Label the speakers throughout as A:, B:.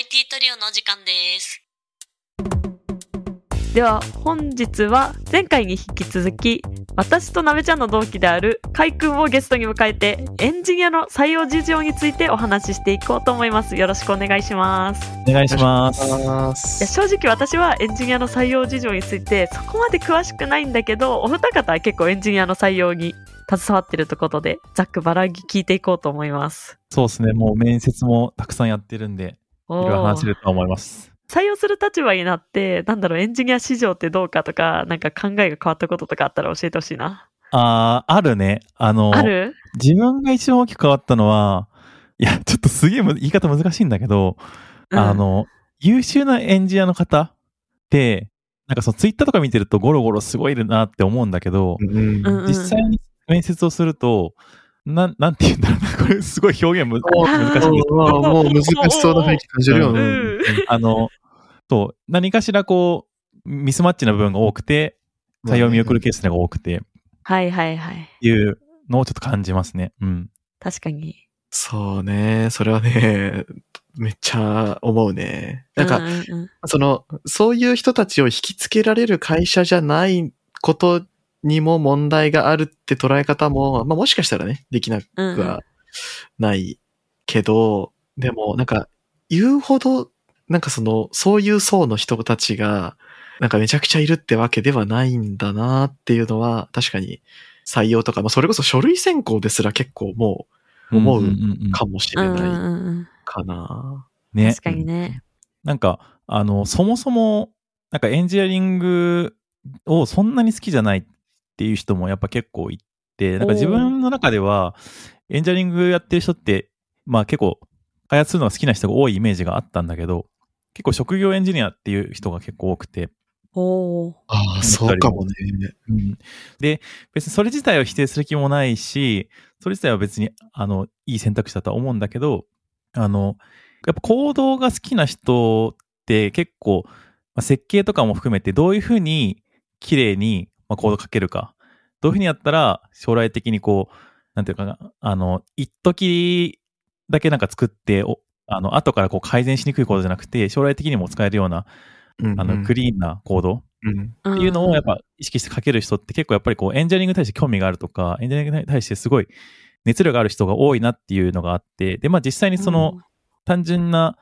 A: IT トリオのお時間です。
B: では本日は前回に引き続き私となべちゃんの同期であるかいくんをゲストに迎えてエンジニアの採用事情についてお話ししていこうと思いますよろしくお願いします
C: お願いします。
B: いや正直私はエンジニアの採用事情についてそこまで詳しくないんだけどお二方は結構エンジニアの採用に携わってるということでざっくばらんに聞いていこうと思います
C: そうですね。もう面接もたくさんやってるんで、ろいろ話せると思います。
B: 採用する立場になってなんだろうエンジニア市場ってどうかとかなんか考えが変わったこととかあったら教えてほしいな。
C: あー、あるね。あの、
B: ある？
C: 自分が一番大きく変わったのは、いや、ちょっとすげえむ言い方難しいんだけど、
B: うん。
C: あの、優秀なエンジニアの方って、なんかそのツイッターとか見てるとゴロゴロすごいいるなって思うんだけど、
D: うん。
C: 実際に面接をすると、なん、なんて言うんだろうな。これすごい表現む難しいんです
D: もう難しそうな雰囲気感じるよ。
C: う
D: うんん
C: あの、そう、何かしらこう、ミスマッチな部分が多くて、採用見送るケースが多くて、っ
B: はいはいはい
C: ていうのをちょっと感じますね。うん。
B: 確かに
D: そうね。それはね、めっちゃ思うね。なんか、
B: ううんうん
D: その、そういう人たちを引きつけられる会社じゃないことにも問題があるって捉え方も、まあもしかしたらね、できなくはないけど、でもなんか言うほど、なんかその、そういう層の人たちが、なんかめちゃくちゃいるってわけではないんだなっていうのは、確かに採用とか、まあそれこそ書類選考ですら結構もうん
C: んんん
D: うかもしれないかな。
C: ね
B: 確。かにね
C: なんか、あの、そもそも、なんかエンジニアリングをそんなに好きじゃないっていう人もやっぱ結構いて、なんか自分の中では、エンジニアリングやってる人って、まあ結構、開発するのが好きな人が多いイメージがあったんだけど、結構職業エンジニアっていう人が結構多くて、
B: おお
D: ああ、そうかもね。
C: うん。で、別にそれ自体を否定する気もないし、それ自体は別に、あの、いい選択肢だとは思うんだけど、あの、やっぱ行動が好きな人って結構、まあ、設計とかも含めてどういうふうに綺麗に、まあ、コード書けるか、どういうふうにやったら将来的にこう、なんていうかな、あの、一時だけなんか作って、おあの、後からこう改善しにくいコードじゃなくて、将来的にも使えるような、あの、クリーンなコード
D: うん
C: っていうのをやっぱ意識して書ける人って結構やっぱりこうエンジニアリングに対して興味があるとか、エンジニアリングに対してすごい熱量がある人が多いなっていうのがあって、で、まあ実際にその単純な、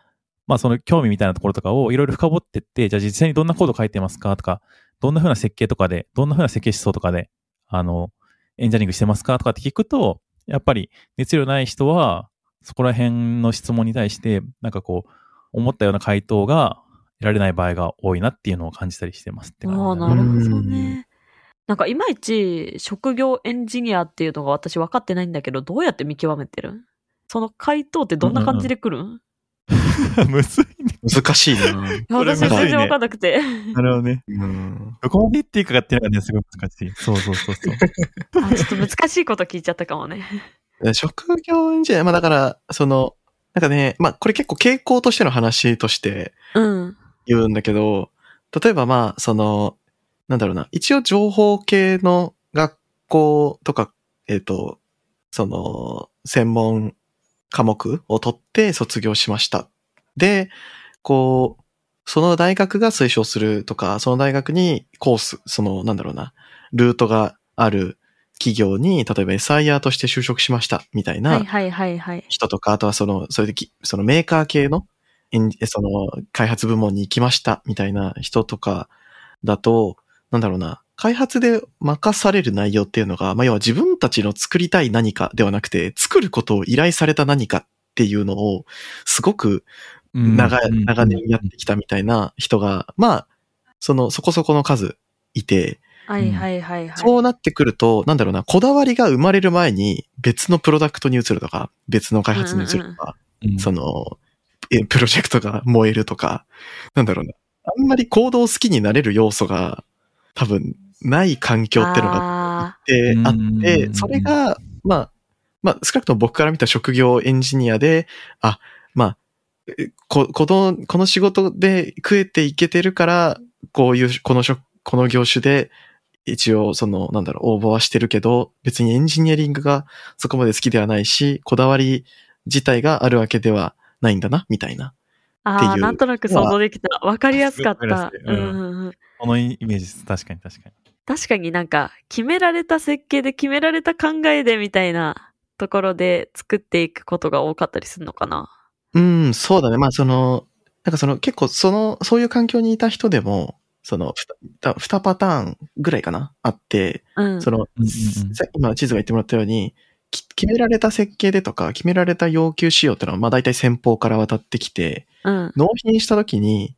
C: まあその興味みたいなところとかをいろいろ深掘ってって、じゃあ実際にどんなコード書いてますかとか、どんな風な設計とかで、どんな風な設計思想とかで、あの、エンジニアリングしてますかとかって聞くと、やっぱり熱量ない人は、そこら辺の質問に対して、なんかこう、思ったような回答が得られない場合が多いなっていうのを感じたりしてますって感じ
B: ああ、
C: だね
B: なるほど
D: うん
B: ね。なんかいまいち職業エンジニアっていうのが私分かってないんだけど、どうやって見極めてる？んその回答ってどんな感じで来る？ん、
C: むずいね。
D: 難しいな。
B: 私全然分かんなくて。
C: なるほどね。
D: うん
C: どこまで言っていいかっていうのがね、すごい難しい。そうそうそうそう。
B: あちょっと難しいこと聞いちゃったかもね。
D: 職業エンジニア、まあだから、その、なんかね、まあこれ結構傾向としての話として
B: うん。
D: 言うんだけど、例えばまあ、その、なんだろうな、一応情報系の学校とか、えっ、と、その、専門科目を取って卒業しました。で、こう、その大学が推奨するとか、その大学にコース、その、なんだろうな、ルートがある企業に、例えば SIR として就職しました、みたいな、
B: はいはいはいはい。
D: 人とか、あとはその、それでき、そのメーカー系の、その、開発部門に行きました、みたいな人とかだと、なんだろうな、開発で任される内容っていうのが、まあ、要は自分たちの作りたい何かではなくて、作ることを依頼された何かっていうのを、すごく長い、長年やってきたみたいな人が、まあ、その、そこそこの数いて、
B: はいはいはいはい。
D: そうなってくると、なんだろうな、こだわりが生まれる前に別のプロダクトに移るとか、別の開発に移るとか、
C: うん
D: その、えプロジェクトが燃えるとか、なんだろうな。あんまり行動好きになれる要素が多分ない環境ってのが
B: あ
D: えー。あ
C: うん
D: って、それが、まあ、まあ、少なくとも僕から見た職業エンジニアで、あ、まあ、えこ、この、この仕事で食えていけてるから、こういう、この職、この業種で、一応、その、なんだろう、応募はしてるけど、別にエンジニアリングがそこまで好きではないし、こだわり自体があるわけではないんだな、みたいな。
B: ああ、なんとなく想像できた。わかりやすかった。
C: うんこのイメージです。確かに確かに。
B: 確かになんか、決められた設計で決められた考えでみたいなところで作っていくことが多かったりするのかな。
D: うん、そうだね。まあ、その、なんかその結構その、そういう環境にいた人でも、その、2, 2パターンぐらいかな？あって、
B: うん。
D: その、
C: うんうん
D: さ今地図が言ってもらったように、き決められた設計でとか、決められた要求仕様っていうのは、まあ大体先方から渡ってきて、
B: うん。
D: 納品した時に、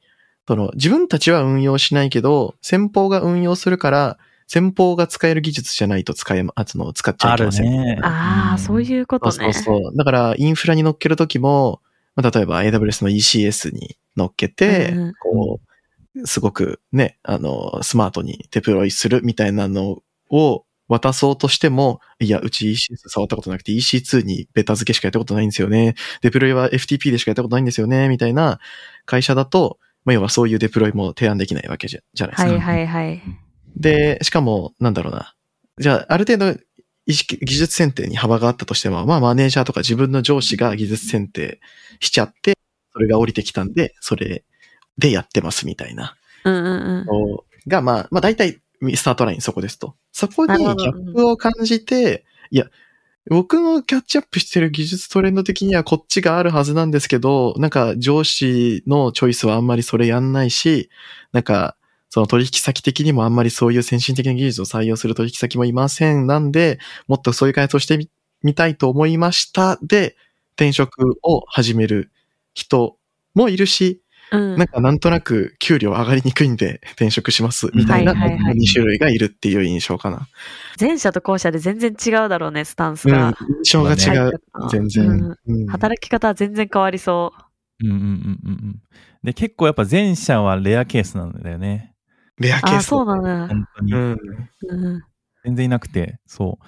D: その、自分たちは運用しないけど、先方が運用するから、先方が使える技術じゃないと使えま、あの、使っちゃい
C: ある
D: けません。
C: ね。
B: ああ、そう
C: う
B: いうことね。
D: そうそうそう。だから、インフラに乗っけるときも、まあ例えば AWS の ECS に乗っけて、
B: うん
D: こう、すごくね、あの、スマートにデプロイするみたいなのを渡そうとしても、いや、うち ECS 触ったことなくて EC2 にベタ付けしかやったことないんですよね。デプロイは FTP でしかやったことないんですよね、みたいな会社だと、まあ、要はそういうデプロイも提案できないわけじゃじゃないですか。
B: はいはいはい。
D: で、しかも、なんだろうな。じゃあ、ある程度、意識、技術選定に幅があったとしても、まあ、マネージャーとか自分の上司が技術選定しちゃって、それが降りてきたんで、それでやってますみたいな
B: うんうんうん。
D: のが、まあ、まあ、大体、スタートラインそこですと。そこにギャップを感じて、いや、僕のキャッチアップしてる技術トレンド的にはこっちがあるはずなんですけど、なんか上司のチョイスはあんまりそれやんないし、なんかその取引先的にもあんまりそういう先進的な技術を採用する取引先もいません。なんで、もっとそういう開発をしてみみたいと思いました。で、転職を始める人もいるし、
B: うん
D: なんかなんとなく給料上がりにくいんで転職しますみたいな
B: はいはいはい
D: 2種類がいるっていう印象かな。
B: 前者と後者で全然違うだろうね、スタンス
D: うん
B: が。、
D: 印象が違う。全
B: うん
D: 然。うん
B: 働き方は全然変わりそ
C: うんうんうんうんうん。で、結構やっぱ前者はレアケースなんだよね。
D: レアケース。
B: だ。
C: 本当に。
D: うん。
B: うん
C: 全然いなくて、そ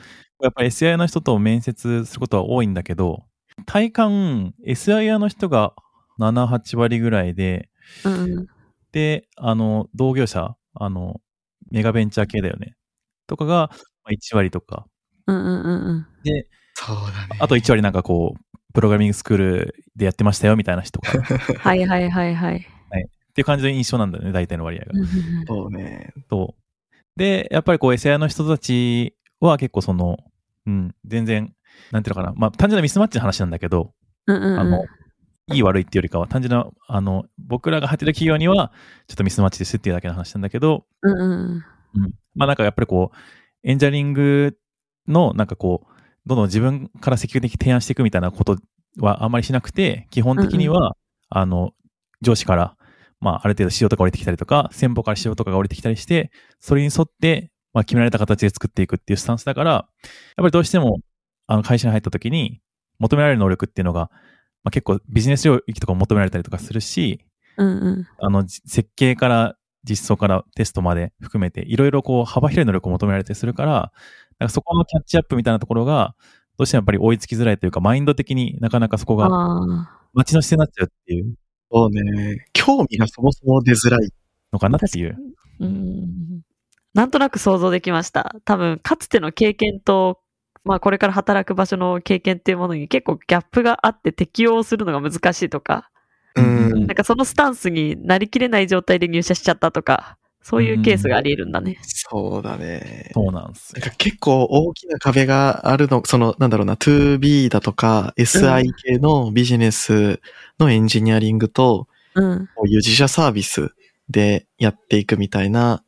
C: う。やっぱ SIR の人と面接することは多いんだけど、体感 SIR の人が7、8割ぐらいで、
B: うんうん。
C: で、あの、同業者、あの、メガベンチャー系だよね。とかがまあ1割とか。
B: うんうんうんうん。
C: で、
D: そうだね。
C: あと1割なんかこう、プログラミングスクールでやってましたよみたいな人が。っ
B: はいはいはいはい。
C: ていう感じの印象なんだよね、大体の割合が。
B: うんうんうん
D: そうね。
C: そう。で、やっぱりこう SIR の人たちは結構その、うん、全然、なんていうのかな。まあ、単純なミスマッチの話なんだけど、
B: うんうんうん
C: あの、いい悪いっていうよりかは、単純な、あの、僕らが入ってる企業には、ちょっとミスマッチですっていうだけの話なんだけど、
B: うんうんうん
C: うん。まあなんかやっぱりこう、エンジニアリングの、なんかこう、どんどん自分から積極的に提案していくみたいなことはあんまりしなくて、基本的には、あの、上司から、まあある程度仕様とか降りてきたりとか、先方から仕様とかが降りてきたりして、それに沿って、まあ決められた形で作っていくっていうスタンスだから、やっぱりどうしても、あの会社に入った時に求められる能力っていうのが、まあ結構ビジネス領域とかも求められたりとかするし、
B: うんうん。
C: あの、じ設計から実装からテストまで含めて、いろいろこう幅広い能力を求められたりするから、なんかそこのキャッチアップみたいなところが、どうしてもやっぱり追いつきづらいというか、マインド的になかなかそこが
B: あ
C: 街の姿勢になっちゃうっていう
D: そうね。興味がそもそも出づらい。
C: のかなっていう。
B: ーうんなんとなく想像できました。多分、かつての経験と、まあこれから働く場所の経験っていうものに結構ギャップがあって適応するのが難しいとか、
D: うん。
B: なんかそのスタンスになりきれない状態で入社しちゃったとか、そういうケースがあり得るんだね。
D: そうだね。
C: そうなんですよ。
D: なんか結構大きな壁があるの、その、なんだろうな、2B だとか SI 系のビジネスのエンジニアリングと、
B: うん。
D: こういう自社サービスでやっていくみたいな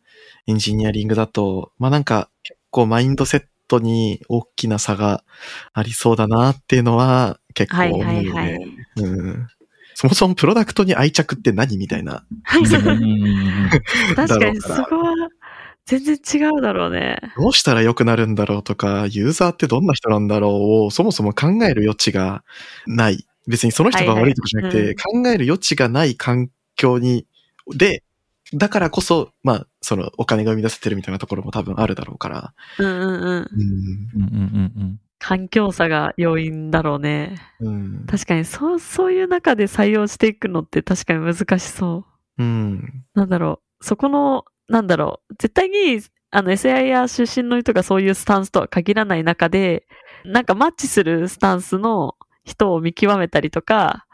D: エンジニアリングだと、まあなんか結構マインドセットに大きな差がありそうだなっていうのは結構思うよね。
B: はいはいはい
D: うん。そもそもプロダクトに愛着って何みたいな。
C: うんうんうんうん
B: 確かにそこは全然違うだろうね。
D: どうしたら良くなるんだろうとか、ユーザーってどんな人なんだろうをそもそも考える余地がない。別にその人が悪いとかじゃなくて、
B: はいはい
D: 考える余地がない環境に、で、だからこそ、まあ、そのお金が生み出せてるみたいなところも多分あるだろうから。
B: うんうんうん。
D: うん。
C: うんうんうん
B: 環境差が要因だろうね。
D: うん。
B: 確かに、そう、そういう中で採用していくのって確かに難しそう。
D: うん。
B: なんだろう。そこの、なんだろう。絶対に、あの、SIR 出身の人がそういうスタンスとは限らない中で、なんかマッチするスタンスの人を見極めたりとか、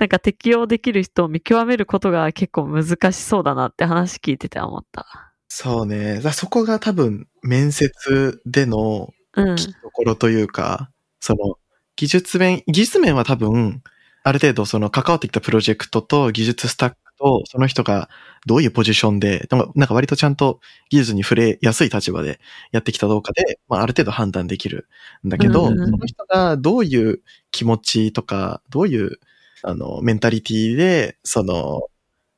B: なんか適用できる人を見極めることが結構難しそうだなって話聞いてて思った。
D: そうね。だそこが多分、面接での
B: うん。
D: ところというか、その、技術面、技術面は多分、ある程度その関わってきたプロジェクトと技術スタックと、その人がどういうポジションで、なんか割とちゃんと技術に触れやすい立場でやってきたどうかで、まあある程度判断できるんだけど、
B: うんうんうん
D: その人がどういう気持ちとか、どういう、あの、メンタリティで、その、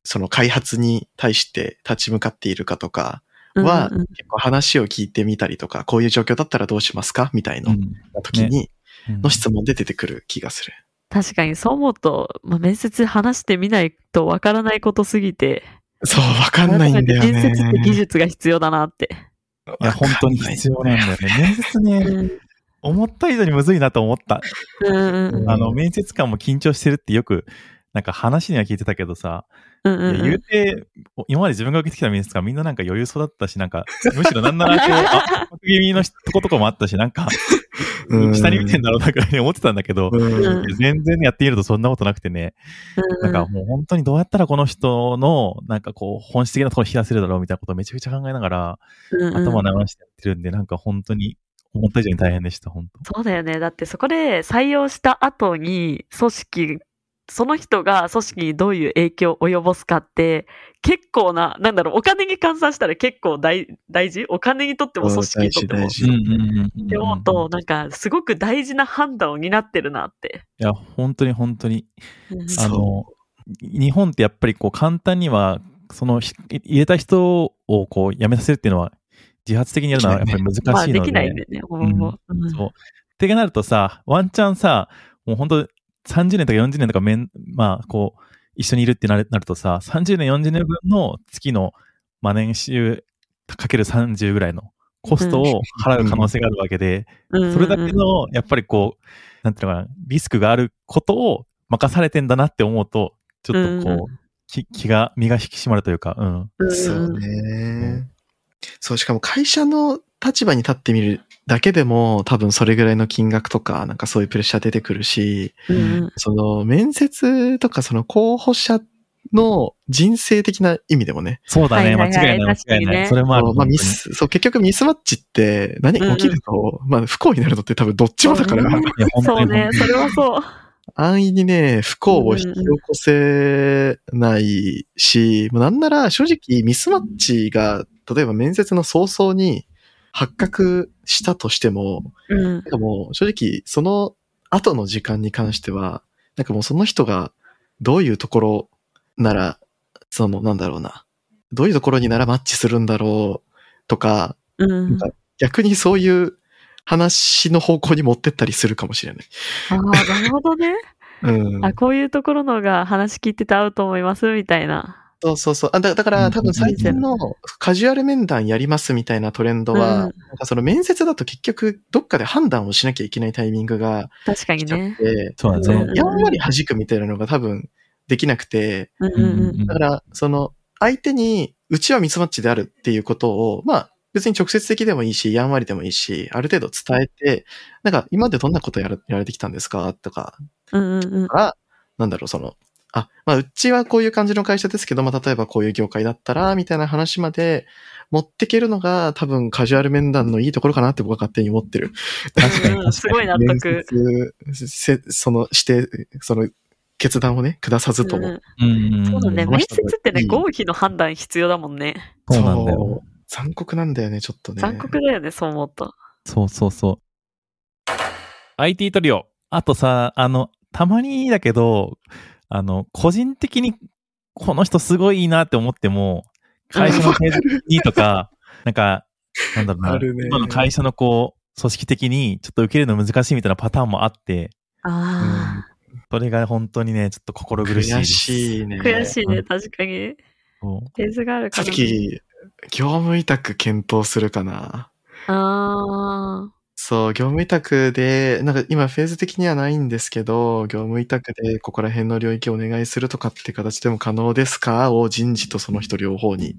D: その開発に対して立ち向かっているかとかは、
B: うんうん
D: 結構話を聞いてみたりとか、こういう状況だったらどうしますか？みたいな
C: うん
D: 時に、
C: うん
D: の質問で出てくる気がする。
B: 確かにそう思うと、まあ、面接話してみないとわからないことすぎて、
D: そう、わかんないんだよね。
B: 面接って技術が必要だなって。
C: いや、本当に必要なんだよね。面接
B: う
C: ね、
B: ん
C: 思った以上にむずいなと思った。
B: うんうん
C: あの、面接官も緊張してるってよく、なんか話には聞いてたけどさ、
B: うんうん
C: 言うて、今まで自分が受けてきた面接官みんななんか余裕そうだったし、なんか、むしろなんならこう、あ、得気味のとことかもあったし、なんか、
D: うん。
C: 下に見てんだろうなくらいに思ってたんだけど、
D: うん。
C: 全然やってみるとそんなことなくてね、なんかもう本当にどうやったらこの人の、なんかこう、本質的なところに引き出せるだろうみたいなことをめちゃくちゃ考えながら、頭を流してやってるんで、なんか本当に、思った以上に大変でした、本当。
B: そうだよね。だってそこで採用した後に組織、その人が組織にどういう影響を及ぼすかって、結構な、なんだろう、お金に換算したら結構大大事？お金にとっても組織にとっても。
D: 大事
B: って思うと、なんかすごく大事な判断を担ってるなって。
C: いや、本当に本当に。あの、日本ってやっぱりこう簡単には、そのひ入れた人をこう辞めさせるっていうのは自発的にやるのはやっぱり難しいので。
B: まあできないんでね、ほぼほぼ。うん
C: そう。ってなるとさ、ワンチャンさ、もう本当30年とか40年とかめん、まあ、こう、一緒にいるってなるなるとさ、30年、40年分の月の、まあ、年収かける30ぐらいのコストを払う可能性があるわけで、
B: うん
C: それだけの、やっぱりこう、なんていうのかな、リスクがあることを任されてんだなって思うと、ちょっとこう、
B: うん
C: き気が、身が引き締まるというか、うん。
B: うん
D: そうね。そう、しかも会社の立場に立ってみるだけでも多分それぐらいの金額とか、なんかそういうプレッシャー出てくるし、
B: うん
D: その面接とかその候補者の人生的な意味でもね。
C: そうだね、間違いない、
B: 確かにね
C: 間違いない。それもある。
D: まあミス、そう、結局ミスマッチって何
B: うんうん
D: 起きると、まあ不幸になるのって多分どっちもだから、
B: そうね。そうね、それはそう。
D: 安易にね、不幸を引き起こせないし、もうなんなら正直ミスマッチが、例えば面接の早々に発覚したとしても、
B: うん
D: なんかもう正直その後の時間に関しては、なんかもうその人がどういうところなら、そのなんだろうな、どういうところにならマッチするんだろうとか、
B: うん
D: か逆にそういう話の方向に持ってったりするかもしれない。
B: ああ、なるほどね。
D: うん。
B: あ、こういうところのが話聞いてて合うと思いますみたいな。
D: そうそうそう。あだだから多分最近のカジュアル面談やりますみたいなトレンドは、
B: うん
D: なんかその面接だと結局どっかで判断をしなきゃいけないタイミングが
B: 確かに
D: 来ちゃっ
B: ね。
D: て、そ
C: そうだね
D: の。やんわり弾くみたいなのが多分できなくて、
B: うんうんうん。
D: だからその相手にうちはミスマッチであるっていうことを、まあ別に直接的でもいいし、やんわりでもいいし、ある程度伝えて、なんか今までどんなことやらやられてきたんですかとか、
B: うんうんうん。
D: なんだろう、その、あ、まあ、うちはこういう感じの会社ですけど、まあ、例えばこういう業界だったら、みたいな話まで持ってけるのが、多分カジュアル面談のいいところかなって僕は勝手に思ってる。
C: 確かに確かに
B: うんすごい納得。
D: 面接せその、して、その、決断をね、下さずとも。
B: うん
C: うん。
B: そうだね。面接ってね、合否の判断必要だもんね。
C: そうなんだよ。
D: 残酷なんだよね、ちょっとね。
B: 残酷だよね、そう思うと。
C: そうそうそう。IT トリオ。あとさ、あの、たまにだけど、あの、個人的にこの人すごいいいなって思っても、会社のページにとか、なんか、なんだろうな、今の会社のこう、組織的にちょっと受けるの難しいみたいなパターンもあって、
B: あ
C: それが本当にね、ちょっと心苦しいで
D: 悔
C: す。
D: しいね。
B: あ。悔しいね、
C: うん
B: 確かに。
C: そう
B: ペースがあるか
D: さっ。き、業務委託検討するかな。
B: あ
D: そう、業務委託で、なんか今フェーズ的にはないんですけど、業務委託でここら辺の領域をお願いするとかって形でも可能ですかを人事とその人両方に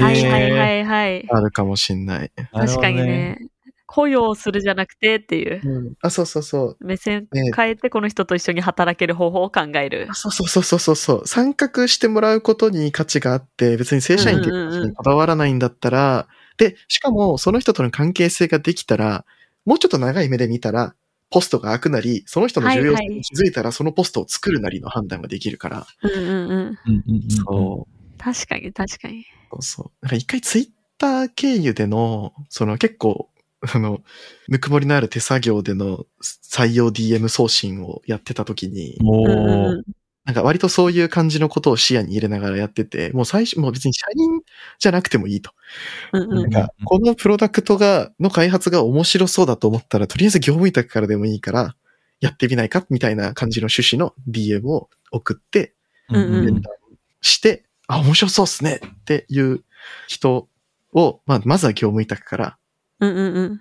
B: あ。はいはい
C: えー
B: はいはい。
D: あるかもしんない。
B: 確かにね。雇用するじゃなくてっていう。
D: うん。あ、そうそうそう。
B: 目線
D: ね
B: 変えてこの人と一緒に働ける方法を考える
D: あ。そうそうそうそうそうそう。参画してもらうことに価値があって、別に正社員っていう形にこだわらないんだったら、で、しかもその人との関係性ができたら、もうちょっと長い目で見たら、ポストが開くなり、その人の重要性に気づいたら、そのポストを作るなりの判断ができるから。
B: うんうんうん。
C: うんうんうん
D: そう。
B: 確かに確かに。
D: そうそう。なんか一回ツイッター経由での、その結構、あの、ぬくもりのある手作業での採用 DM 送信をやってた時に、なんか割とそういう感じのことを視野に入れながらやってて、もう最初、もう別に社員じゃなくてもいいと。
B: うんうん
D: なんか、このプロダクトが、の開発が面白そうだと思ったら、とりあえず業務委託からでもいいから、やってみないかみたいな感じの趣旨の DM を送って、
B: うんうん
D: して、あ、面白そうっすねっていう人を、まあ、まずは業務委託から
B: うんうんうん。
D: っ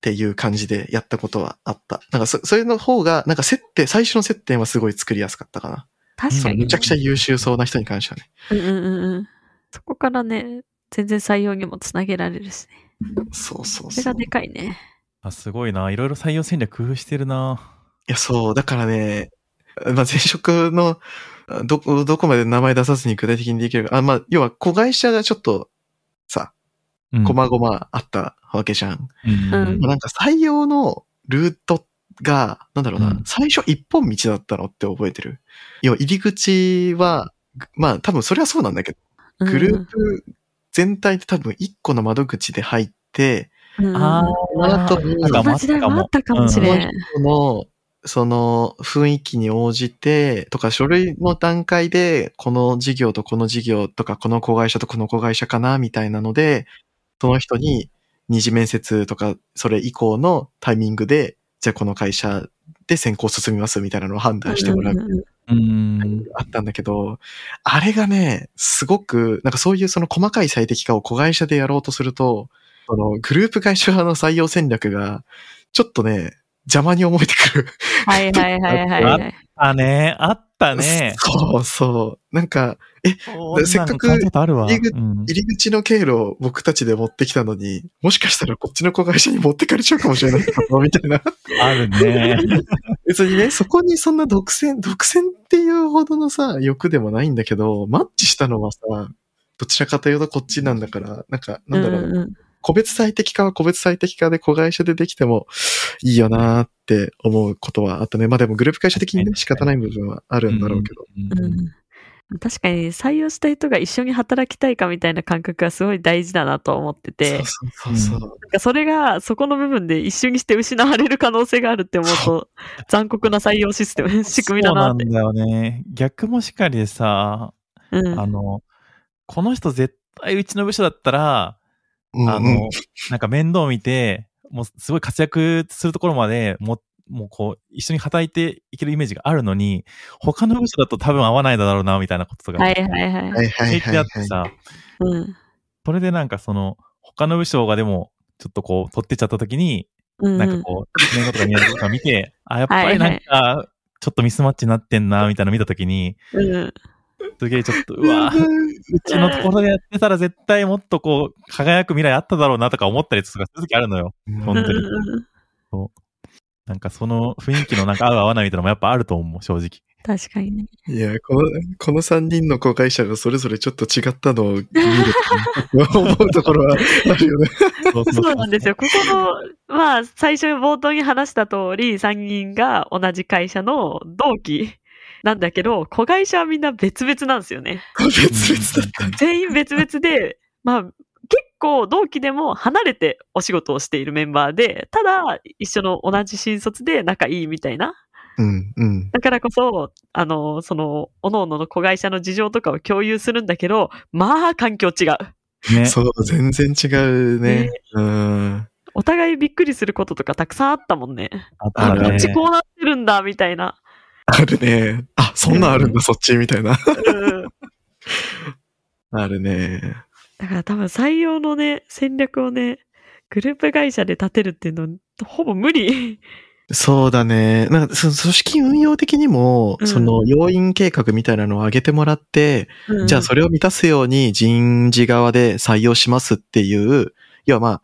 D: ていう感じでやったことはあった。なんかそ、それの方が、なんか接点、最初の接点はすごい作りやすかったかな。
B: 確かに。
D: めちゃくちゃ優秀そうな人に関してはね。
B: うんうんうんうん。そこからね、全然採用にもつなげられるしね。
D: そうそうそう。
B: それがでかいね。
C: あ、すごいな。いろいろ採用戦略工夫してるな。
D: いや、そう、だからね、まあ、前職の、どこ、どこまで名前出さずに具体的にできるか。あ、まあ、要は、子会社がちょっと、さ、
C: うん
D: こまごまあったわけじゃん。
C: うん
B: うん
D: なんか採用のルートが、なんだろうな、
C: うん。
D: 最初一本道だったのって覚えてる。要は、入り口は、まあ、多分それはそうなんだけど、
B: うん。
D: グループ全体で多分一個の窓口で入って、
B: うん。うん
C: あ
D: あと、
C: なんか
B: そんな時代もあったかもしれん。
D: その、その雰囲気に応じて、とか書類の段階で、この事業とこの事業とか、この子会社とこの子会社かな、みたいなので、その人に二次面接とか、それ以降のタイミングで、じゃあこの会社で選考進みますみたいなのを判断してもらう
B: うんうんうん
C: うん。
D: あったんだけど、あれがね、すごく、なんかそういうその細かい最適化を子会社でやろうとすると、そのグループ会社派の採用戦略が、ちょっね、邪魔に思えてくる。
B: はいはいはいはいはい。
C: あね、あったね。
D: そうそう。なんか、せっかく入り口の経路を僕たちで持ってきたのに、もしかしたらこっちの子会社に持ってかれちゃうかもしれないみたいな。
C: あるね。
D: 別にね、そこにそんな独占、独占っていうほどのさ、欲でもないんだけど、マッチしたのはさ、どちらかというとこっちなんだから、なんか、なんだろう、
B: うんうん
D: 個別最適化は個別最適化で子会社でできてもいいよなーって思うことはあったね。まあでもグループ会社的にね、仕方ない部分はあるんだろうけど。
C: うん
B: うん確かに採用した人が一緒に働きたいかみたいな感覚がすごい大事だなと思ってて、
D: そうそうそうそう。
B: なんかそれがそこの部分で一緒にして失われる可能性があるって思うと残酷な採用システム、仕組みだなって。
C: そうなんだよね。逆もしかりでさ、
B: うん
C: あの、この人絶対うちの部署だったら、
D: うんうん
C: あの、なんか面倒見て、もうすごい活躍するところまでも、もうこう、一緒に働いていけるイメージがあるのに、他の部署だと多分合わないだろうな、みたいなこととか、
B: はいはいはい。
C: あってさ、
B: うん。
C: それでなんかその、他の部署がでも、ちょっとこう、取ってっちゃった時に、
B: うん
C: なんかこう、1年後とか2年後とか見て、あ、やっぱりなんか、ちょっとミスマッチになってんな、みたいなの見た時に、
B: うん。
C: すげえちょっと、うわ、うちのところでやってたら絶対もっとこう、輝く未来あっただろうなとか思ったりとかする時あるのよ。本当に。なんかその雰囲気のなんか合う合わないみたいなのもやっぱあると思う、正直。
B: 確かにね。
D: いや、この、この3人の子会社がそれぞれちょっと違ったのを見ると、思うところはあるよね。
C: そう
B: そうなんですよ。ここの、まあ、最初冒頭に話した通り、3人が同じ会社の同期なんだけど、子会社はみんな別々なんですよね。
D: 別々だった。
B: 全員別々で、まあ、結構同期でも離れてお仕事をしているメンバーで、ただ一緒の同じ新卒で仲いいみたいな。
D: うん、うん。
B: だからこそ、あの、その、各々の子会社の事情とかを共有するんだけど、まあ環境違う。
C: ね。
D: そう、全然違うね
B: ね。
D: うん。
B: お互いびっくりすることとかたくさんあったもんね。
C: あった
D: あるね
B: こっちこうなってるんだ、みたいな。
D: あるね。あ、そんなんあるんだ、そっち、みたいな。
B: うん
D: あるね。
B: だから多分採用のね、戦略をね、グループ会社で立てるっていうの、ほぼ無理。
D: そうだね。なんか、その組織運用的にも、
B: うん
D: その要因計画みたいなのを上げてもらって、じゃあそ
B: れ、
D: れを満たすように人事側で採用しますっていう、要はまあ、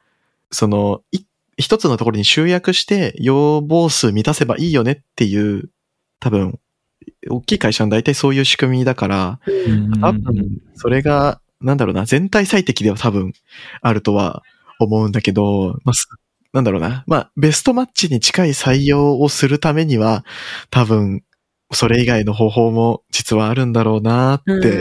D: その、い一つのところに集約して要望数満たせばいいよねっていう、多分、大きい会社の大体そういう仕組みだから、
C: うん
D: 多分、それが、なんだろうな、全体最適では多分あるとは思うんだけど、まあ、すなんだろうな、まあ、ベストマッチに近い採用をするためには、多分、それ以外の方法も実はあるんだろうなって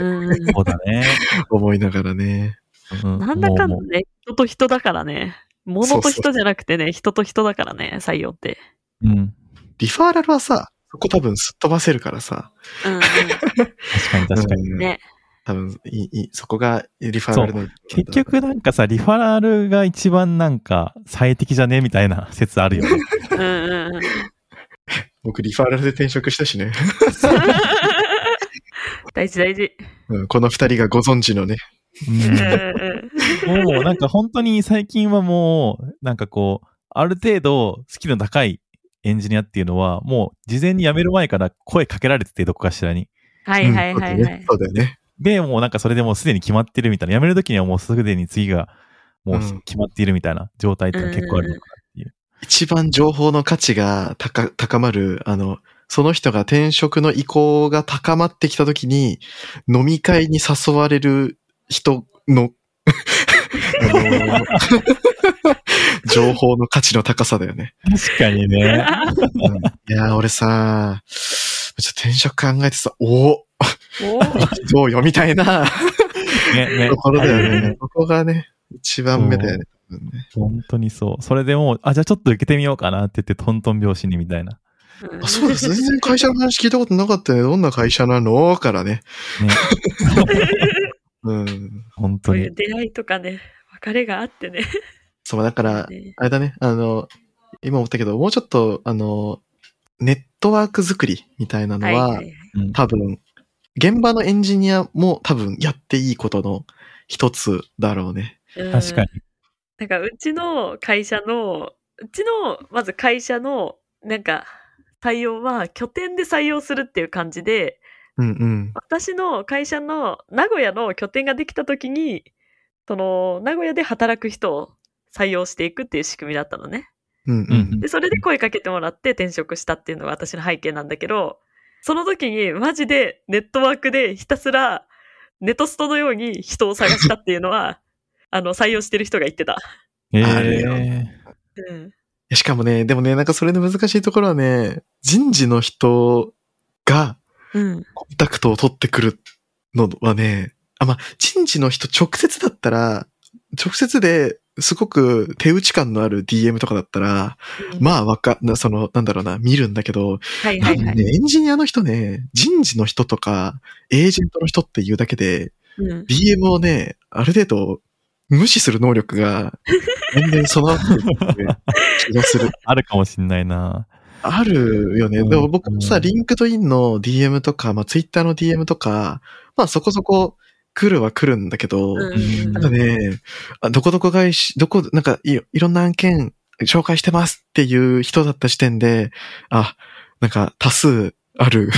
C: そうだね。
D: 思いながらね。
C: う
B: なんだかんだね、人と人だからね。物と人じゃなくてね、人と人だからね、採用って。
C: うん。
D: リファーラルはさ、そこ多分すっ飛ばせるからさ、
B: うんうん、
C: 確かに確かに。
D: うん
B: ね。
D: 多分いい、いい、そこがリファーラルの。
C: 結局なんかさ、リファラルが一番なんか最適じゃねみたいな 説あるよね。
B: うんうんうん。
D: 僕リファーラルで転職したしね。
B: 大事大事。
D: うん、この二人がご存知のね。
B: うんうん
C: もうなんか本当に最近はもう、なんかこう、ある程度スキルの高いエンジニアっていうのは、もう事前に辞める前から声かけられてて、どこかしらに。
B: はいはいはい
D: うん
B: はい。
D: そうだよね。
C: で、もうなんかそれでもうすでに決まってるみたいな。辞めるときにはもうすでに次がもう
D: うん
C: 決まっているみたいな状態っていうのは結構あるのかなっていう。
D: 一番情報の価値が高高まる、あの、その人が転職の意向が高まってきたときに、飲み会に誘われる人の、あ の情報の価値の高さだよね。
C: 確かにね。
D: うんいやー、俺さ、ちょっと転職考えてさ、おお
B: お
D: どうよみたいな
C: ね、ね。
D: ところだよ
C: はい
D: ね。ここがね、一番目だよね。
C: 本当にそう。それでもう、あ、じゃあちょっと受けてみようかなって言って、トントン拍子にみたいな。
D: あそうです。全然会社の話聞いたことなかったね。どんな会社なの？からね。
C: ね。
D: うん。
C: 本当に
B: そういう。出会いとかね、別れがあってね。
D: そう、だから、
B: ね
D: あれだね。あの、今思ったけど、もうちょっと、あの、ネットワーク作りみたいなのは、
B: はいはい
D: 多分、現場のエンジニアも多分やっていいことの一つだろうね。
B: うん
C: 確かに。
B: なんか、うちの会社の、うちの、まず会社の、なんか、採用は拠点で採用するっていう感じで、
D: うんうん。
B: 私の会社の名古屋の拠点ができた時に、その、名古屋で働く人を採用していくっていう仕組みだったのね。
D: うんう
C: うん
D: ん。
B: で、それで声かけてもらって転職したっていうのが私の背景なんだけど、その時にマジでネットワークでひたすらネトストのように人を探したっていうのは、あの、採用してる人が言ってた。
C: え
D: あるよ
C: え
B: うん。
D: しかもね、でもね、なんかそれの難しいところはね、人事の人が
B: うん。
D: コンタクトを取ってくるのはね、あ、まあ、人事の人直接だったら、直接ですごく手打ち感のある DM とかだったら、まあわか、なその、なんだろうな、見るんだけど、
B: はいはいはい。
D: ね、エンジニアの人ね、人事の人とか、エージェントの人っていうだけで、
B: うん。
D: DM をね、ある程度、無視する能力が、年々備わってる 気がする。
C: あるかもしんないな。
D: あるよね。
C: うん
D: でも僕もさ、
C: うん
D: LinkedIn の DM とか、まあ、ツイッターの DM とか、まあそこそこ来るは来るんだけど、
B: うん
D: なんかね、あどこどこ会し、どこ、なんかいいろんな案件紹介してますっていう人だった時点で、あ、なんか多数ある、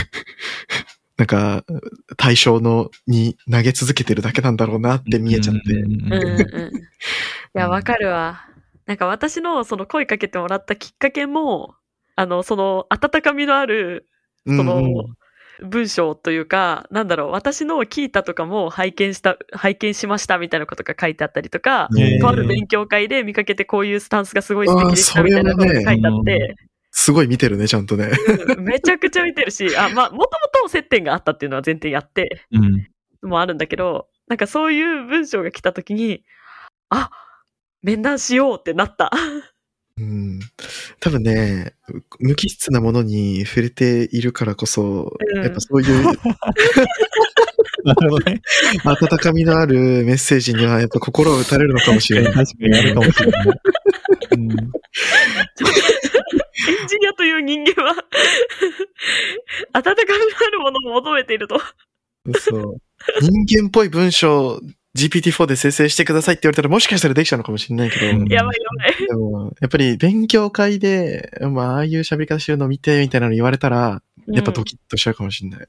D: なんか対象のに投げ続けてるだけなんだろうなって見えちゃって。
B: うんうんうん。いや、わかるわ。なんか私のその声かけてもらったきっかけも、あの、その温かみのある、
D: うん
B: その、
D: うん
B: 文章というか、なんだろう、私の聞いたとかも拝見した、拝見しましたみたいなことが書いてあったりとか、
D: ね
B: とある勉強会で見かけてこういうスタンスがすごい素敵でしたみたいなことが書いてあって、
D: すごい見てるね、ちゃんとね。
B: うんめちゃくちゃ見てるし、あ、まあ、もともと接点があったっていうのは前提やって、
C: うん。
B: もあるんだけど、なんかそういう文章が来た時に、あ、面談しようってなった。
D: うん多分ね、無機質なものに触れているからこそ、
B: うん
D: やっぱそういう
C: なるほどね。
D: 温かみのあるメッセージにはやっぱ心を打たれるのかもしれない。
C: 確かにあるかもしれない。うん
B: エンジニアという人間は、温かみのあるものを求めていると。
D: そう。人間っぽい文章、GPT-4 で生成してくださいって言われたらもしかしたらできちゃうのかもしれないけど、
C: うん
B: やばいやばい。
D: でも、やっぱり勉強会で、まあ、ああいう喋り方してるの見て、みたいなの言われたら、やっぱドキッとしちゃうかもしれない。
B: う ん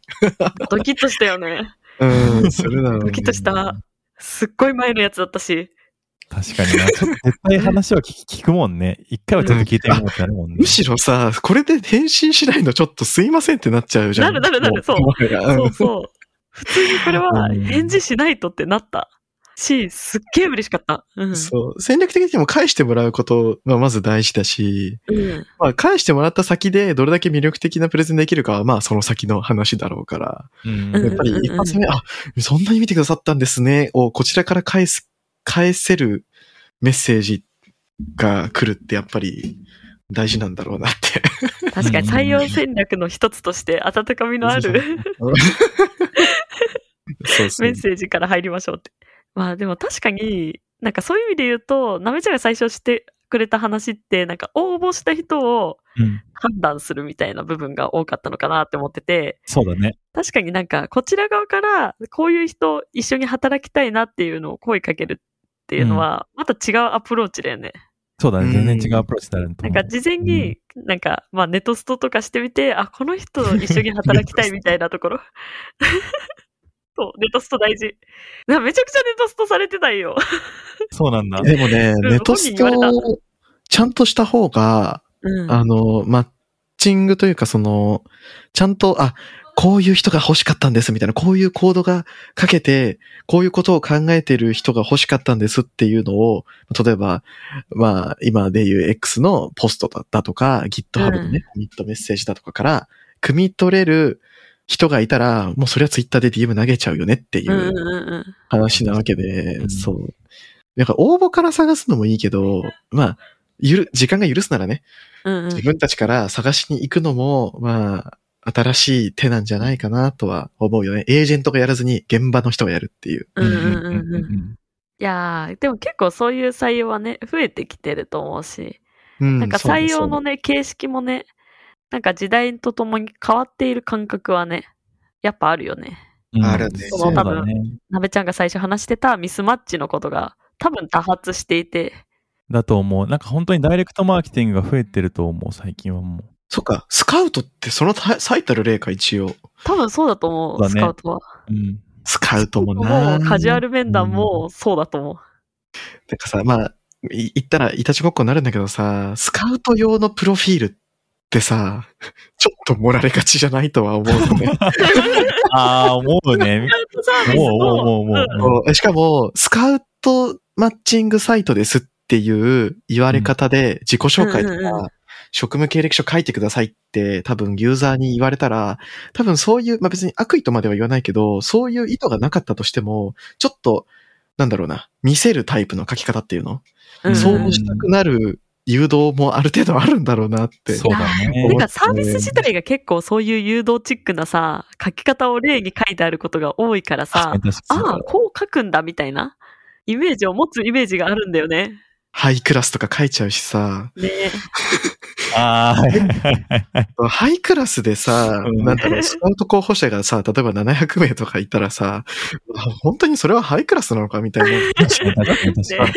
B: ドキッとしたよね。
D: うん、するだろう、ね。
B: ドキッとした。すっごい前のやつだったし。
C: 確かにな。ちょっと絶対話は聞き 聞くもんね。一回はちょっと聞いてみようってなるもんね。
D: むしろさ、これで返信しないのちょっとすいませんってなっちゃうじゃん。
B: なるなるなるそうそうそう。普通にこれは
C: うん
B: 返事しないとってなったし、すっげえ嬉しかった。うん。
D: そう。戦略的にも返してもらうことがまず大事だし、
B: うん。
D: まあ返してもらった先でどれだけ魅力的なプレゼンできるかはまあその先の話だろうから、
C: うん
B: うん
D: やっぱり一発目、あ、そんなに見てくださったんですね、をこちらから返す、返せるメッセージが来るってやっぱり大事なんだろうなって。
B: 確かに採用戦略の一つとして温かみのある
D: そうそう
B: メッセージから入りましょうって。まあでも確かに、なんかそういう意味で言うと、なめちゃんが最初してくれた話って、なんか応募した人を
C: うん
B: 判断するみたいな部分が多かったのかなって思ってて、
C: そうだね。
B: 確かになんかこちら側からこういう人一緒に働きたいなっていうのを声かけるっていうのは、また違うアプローチだよね。
C: そうだね。
D: うん
C: 全然違うアプローチになると思う。
B: なんか事前に、なんか、まあネトストとかしてみて、あ、この人と一緒に働きたいみたいなところ。そう、ネトスト大事。なめちゃくちゃネトストされてないよ。
C: そうなんだ。
D: でもね、
B: ん
D: ネトストちゃんとした方が、
B: うん。
D: あの、マッチングというかその、ちゃんと、あ、こういう人が欲しかったんですみたいな、こういうコードがかけて、こういうことを考えてる人が欲しかったんですっていうのを、例えば、まあ、今でいう X のポストだだとか、GitHub のね、コミットメッセージだとかから、汲み取れる人がいたら、もうそれは Twitter で DM 投げちゃうよねってい
B: う
D: 話なわけで、
C: うん
D: そう。なんか応募から探すのもいいけど、まあ、ゆる、時間が許すならね、
B: うんうん
D: 自分たちから探しに行くのも、まあ、新しい手なんじゃないかなとは思うよね。エージェントがやらずに現場の人がやるっていう。
B: いやー、でも結構そういう採用はね、増えてきてると思うし、
D: うん
B: なんか採用のね、形式もね、なんか時代とともに変わっている感覚はね、やっぱあるよね。
C: うん
D: あるね
C: そうだね。
B: なべちゃんが最初話してたミスマッチのことが多分多発していて、
C: だと思う。なんか本当にダイレクトマーケティングが増えてると思う、最近はもう。
D: そっか、スカウトってそのた最たる例か、一応。
B: 多分そうだと思う、
C: ね
B: スカウトは。
C: うん。
D: スカウトも
B: も
D: な
B: うカジュアル面談もそうだと思う。
D: なんかさ、まあ、い言ったらいたちごっこになるんだけどさ、スカウト用のプロフィールってさ、ちょっと盛られがちじゃないとは思うのね。
C: ああ、思うね。もう、もう、もう、も
B: う
D: しかも、スカウトマッチングサイトですっていう言われ方で自己紹介と
B: うんうんうん。
D: か、職務経歴書書いてくださいって多分ユーザーに言われたら、多分そういう、まあ別に悪意とまでは言わないけど、そういう意図がなかったとしても、ちょっと、なんだろうな、見せるタイプの書き方っていうの、
B: うん。
D: そうしたくなる誘導もある程度あるんだろうなって。
C: そうだね
B: なん。かサービス自体が結構そういう誘導チックなさ、書き方を例に書いてあることが多いからさ、ああ、こう書くんだみたいなイメージを持つイメージがあるんだよね。
D: ハイクラスとか書いちゃうしさ、
B: ね
C: ああ、はいはいはいはい
D: ハイクラスでさ、
C: うん
D: なんだろう、スカウト候補者がさ、例えば700名とかいたらさ、あ本当にそれはハイクラスなのかみたいな。
C: 確かに確かに確かに。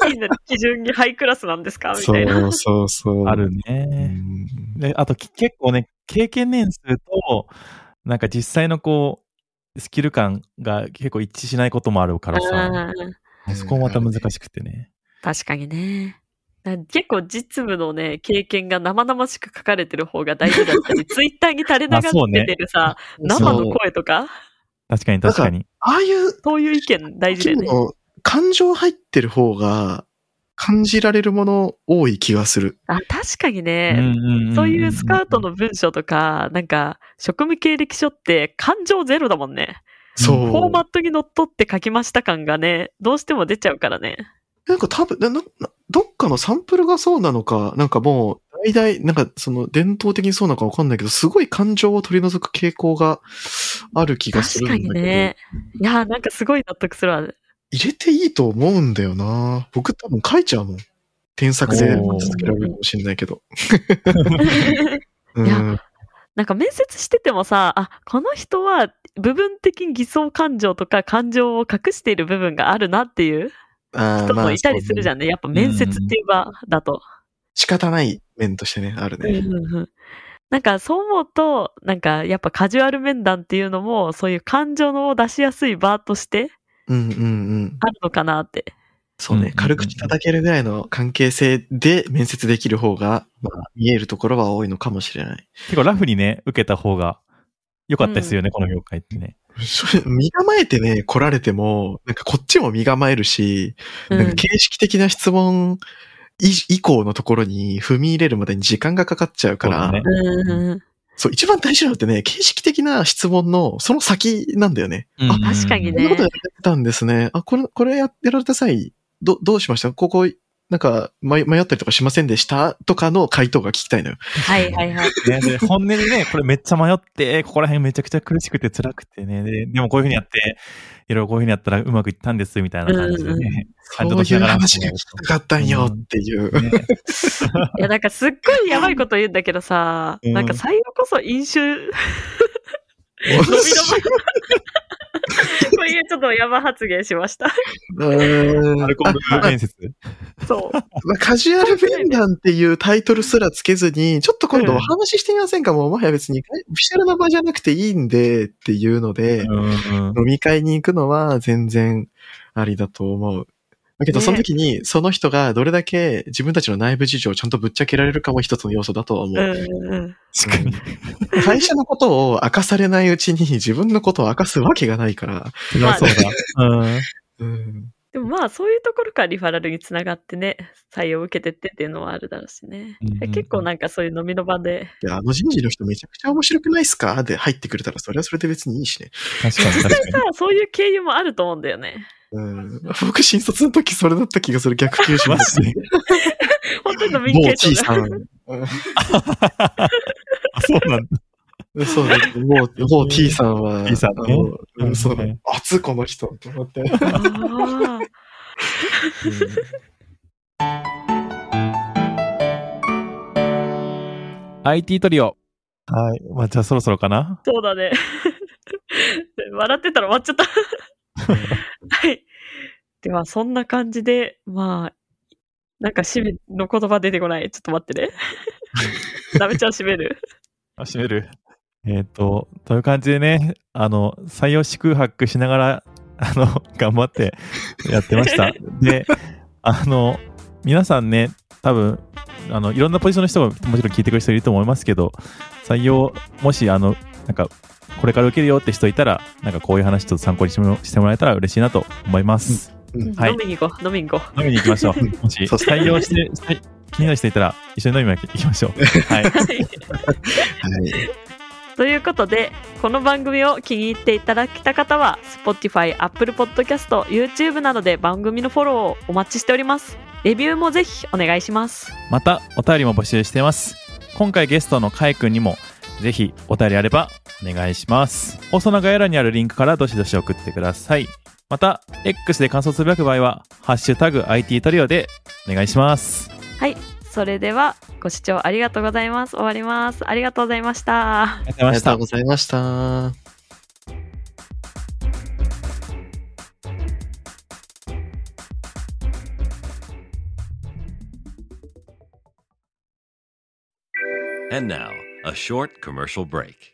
B: 何の基準にハイクラスなんですか？み
D: そ
B: たいな。
D: うそうそう。
C: ある
D: う
C: ね。
D: ん。
C: で、あとき結構ね、経験年数と、なんか実際のこう、スキル感が結構一致しないこともあるからさ、
B: うん
C: そこもまた難しくてね。
B: 確かにね。だ結構実務のね、経験が生々しく書かれてる方が大事だったり、ツイッターに垂れ流っててるさ、生の声とか、
C: 確かに確かに。
D: ああいう
B: そういう意見大事だよね。
D: の感情入ってる方が感じられるもの多い気がする。
B: あ確かにね、そういうスカウトの文章とか、なんか、職務経歴書って感情ゼロだもんね。
D: そう。
B: フォーマットにのっとって書きました感がね、どうしても出ちゃうからね。
D: なんか多分なななどっかのサンプルがそうなのか、なんかもう、大々、なんかその伝統的にそうなのかわかんないけど、すごい感情を取り除く傾向がある気がす
B: 確か
D: るんだけど。
B: にね。いやー、なんかすごい納得するわ。
D: 入れていいと思うんだよな僕多分書いちゃうもん。添削で続けられるかもしれないけど。
B: なんか面接しててもさ、あ、この人は部分的に偽装感情とか感情を隠している部分があるなっていう人もいたりするじゃんね。やっぱ面接っていう場だと。
D: 仕方ない面としてね、あるね。
B: うんうんうんなんかそう思うと、なんかやっぱカジュアル面談っていうのもそういう感情の出しやすい場として
D: うんうんうん。
B: あるのかなって。
D: そうね、
C: うんうんうん
D: 軽口叩けるぐらいの関係性で面接できる方が、まあ、見えるところは多いのかもしれない。
C: 結構ラフにね、受けた方が良かったですよね、この業界ってね。
D: 身構えてね、来られても、なんかこっちも身構えるし、なんか形式的な質問以以降のところに踏み入れるまでに時間がかかっちゃうから、
C: そう
D: 一番大事なのってね、形式的な質問のその先なんだよね。あ、
B: 確かにね。
D: こんなことやられてたんですね。あ、これ、これややられた際、ど、どうしました？ここ、なんか、迷迷ったりとかしませんでした？とかの回答が聞きたいのよ。
B: はいはいはい。
C: ね、で本音でね、これめっちゃ迷って、ここら辺めちゃくちゃ苦しくて辛くてね、ででもこういうふうにやって、いろいろこういうふうにやったらうまくいったんです、みたいな感じで
B: うん
C: ね。
D: そういう話が聞きたかったんよっていう。
C: ね
B: いや、なんかすっごいやばいこと言うんだけどさ、
C: うん
B: なんか最後こそ飲酒、伸び伸び。こういうちょっとヤバ発言しました。
D: うーん
C: アルコール面接
B: そう。
D: まあカジュアル面談っていうタイトルすらつけずに、ちょっと今度お話ししてみませんか、もう、もはや別に、オフィシャルな場じゃなくていいんでっていうので、
C: うんうん
D: 飲み会に行くのは全然ありだと思う。だけど、
B: ね
D: その時に、その人がどれだけ自分たちの内部事情をちゃんとぶっちゃけられるかも一つの要素だとは思
B: うん
D: う。
B: うん。
C: 確かに。
D: 会社のことを明かされないうちに自分のことを明かすわけがないから。
C: それはそうだ。うん。
D: うん。
B: でもまあそういうところからリファラルにつながってね、採用を受けてってっていうのはあるだろうしね。
C: うん
B: 結構なんかそういう飲みの場で、
D: いや、あの人事の人めちゃくちゃ面白くないっすか？で入ってくれたら、それはそれで別にいいしね。
C: 確かに確かに。
B: さそういう経由もあると思うんだよね。
D: うん。僕、新卒の時それだった気がする逆吸収
C: マジで
B: 本当に飲みニケ
D: 某
B: ーシ
D: T
B: ョンが。
D: さん。う
C: そうなんだ。
D: そうね。もう、もう T さんは、
C: T さんね
D: あのうんそう
C: うん。
D: 熱この人と思って。
B: あー
C: IT トリオ。はい。まあ、じゃあそろそろかな。
B: そうだね。笑ってたら終わっちゃった。はい。では、そんな感じで、まあ、なんか締めの言葉出てこない。ちょっと待ってね。ダメちゃん締める？
C: あ、閉める？えっ、と、という感じでね、あの、採用四空白しながら、あの、頑張ってやってました。で、あの、皆さんね、多分、あの、いろんなポジションの人がもちろん聞いてくる人いると思いますけど、採用、もし、あの、なんか、これから受けるよって人いたら、なんかこういう話ちょっと参考にしてもしてもらえたら嬉しいなと思います。
D: うん
C: はい
B: 飲みに行こう、飲みに行こ
C: 飲みに行きましょう。もし、採用して、はい気になる人いたら、一緒に飲みに行きましょう。はい。
B: う。
D: はい。
B: ということで、この番組を気に入っていただけた方は、Spotify、Apple Podcast、YouTube などで番組のフォローをお待ちしております。レビューもぜひお願いします。
C: またお便りも募集しています今回ゲストのカイ君にもぜひお便りあればお願いします放送の概要欄にあるリンクからどしどし送ってくださいまた X で感想つぶやく場合は「ハッシュタグ #IT トリオ」でお願いします
B: はい。それでは、ご視聴ありがとうございます。終わります。ありがとうございました。
C: ありがとうございました
D: ありがとうございました。
E: And now, a short commercial break.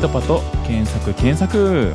C: トパ」と検索検索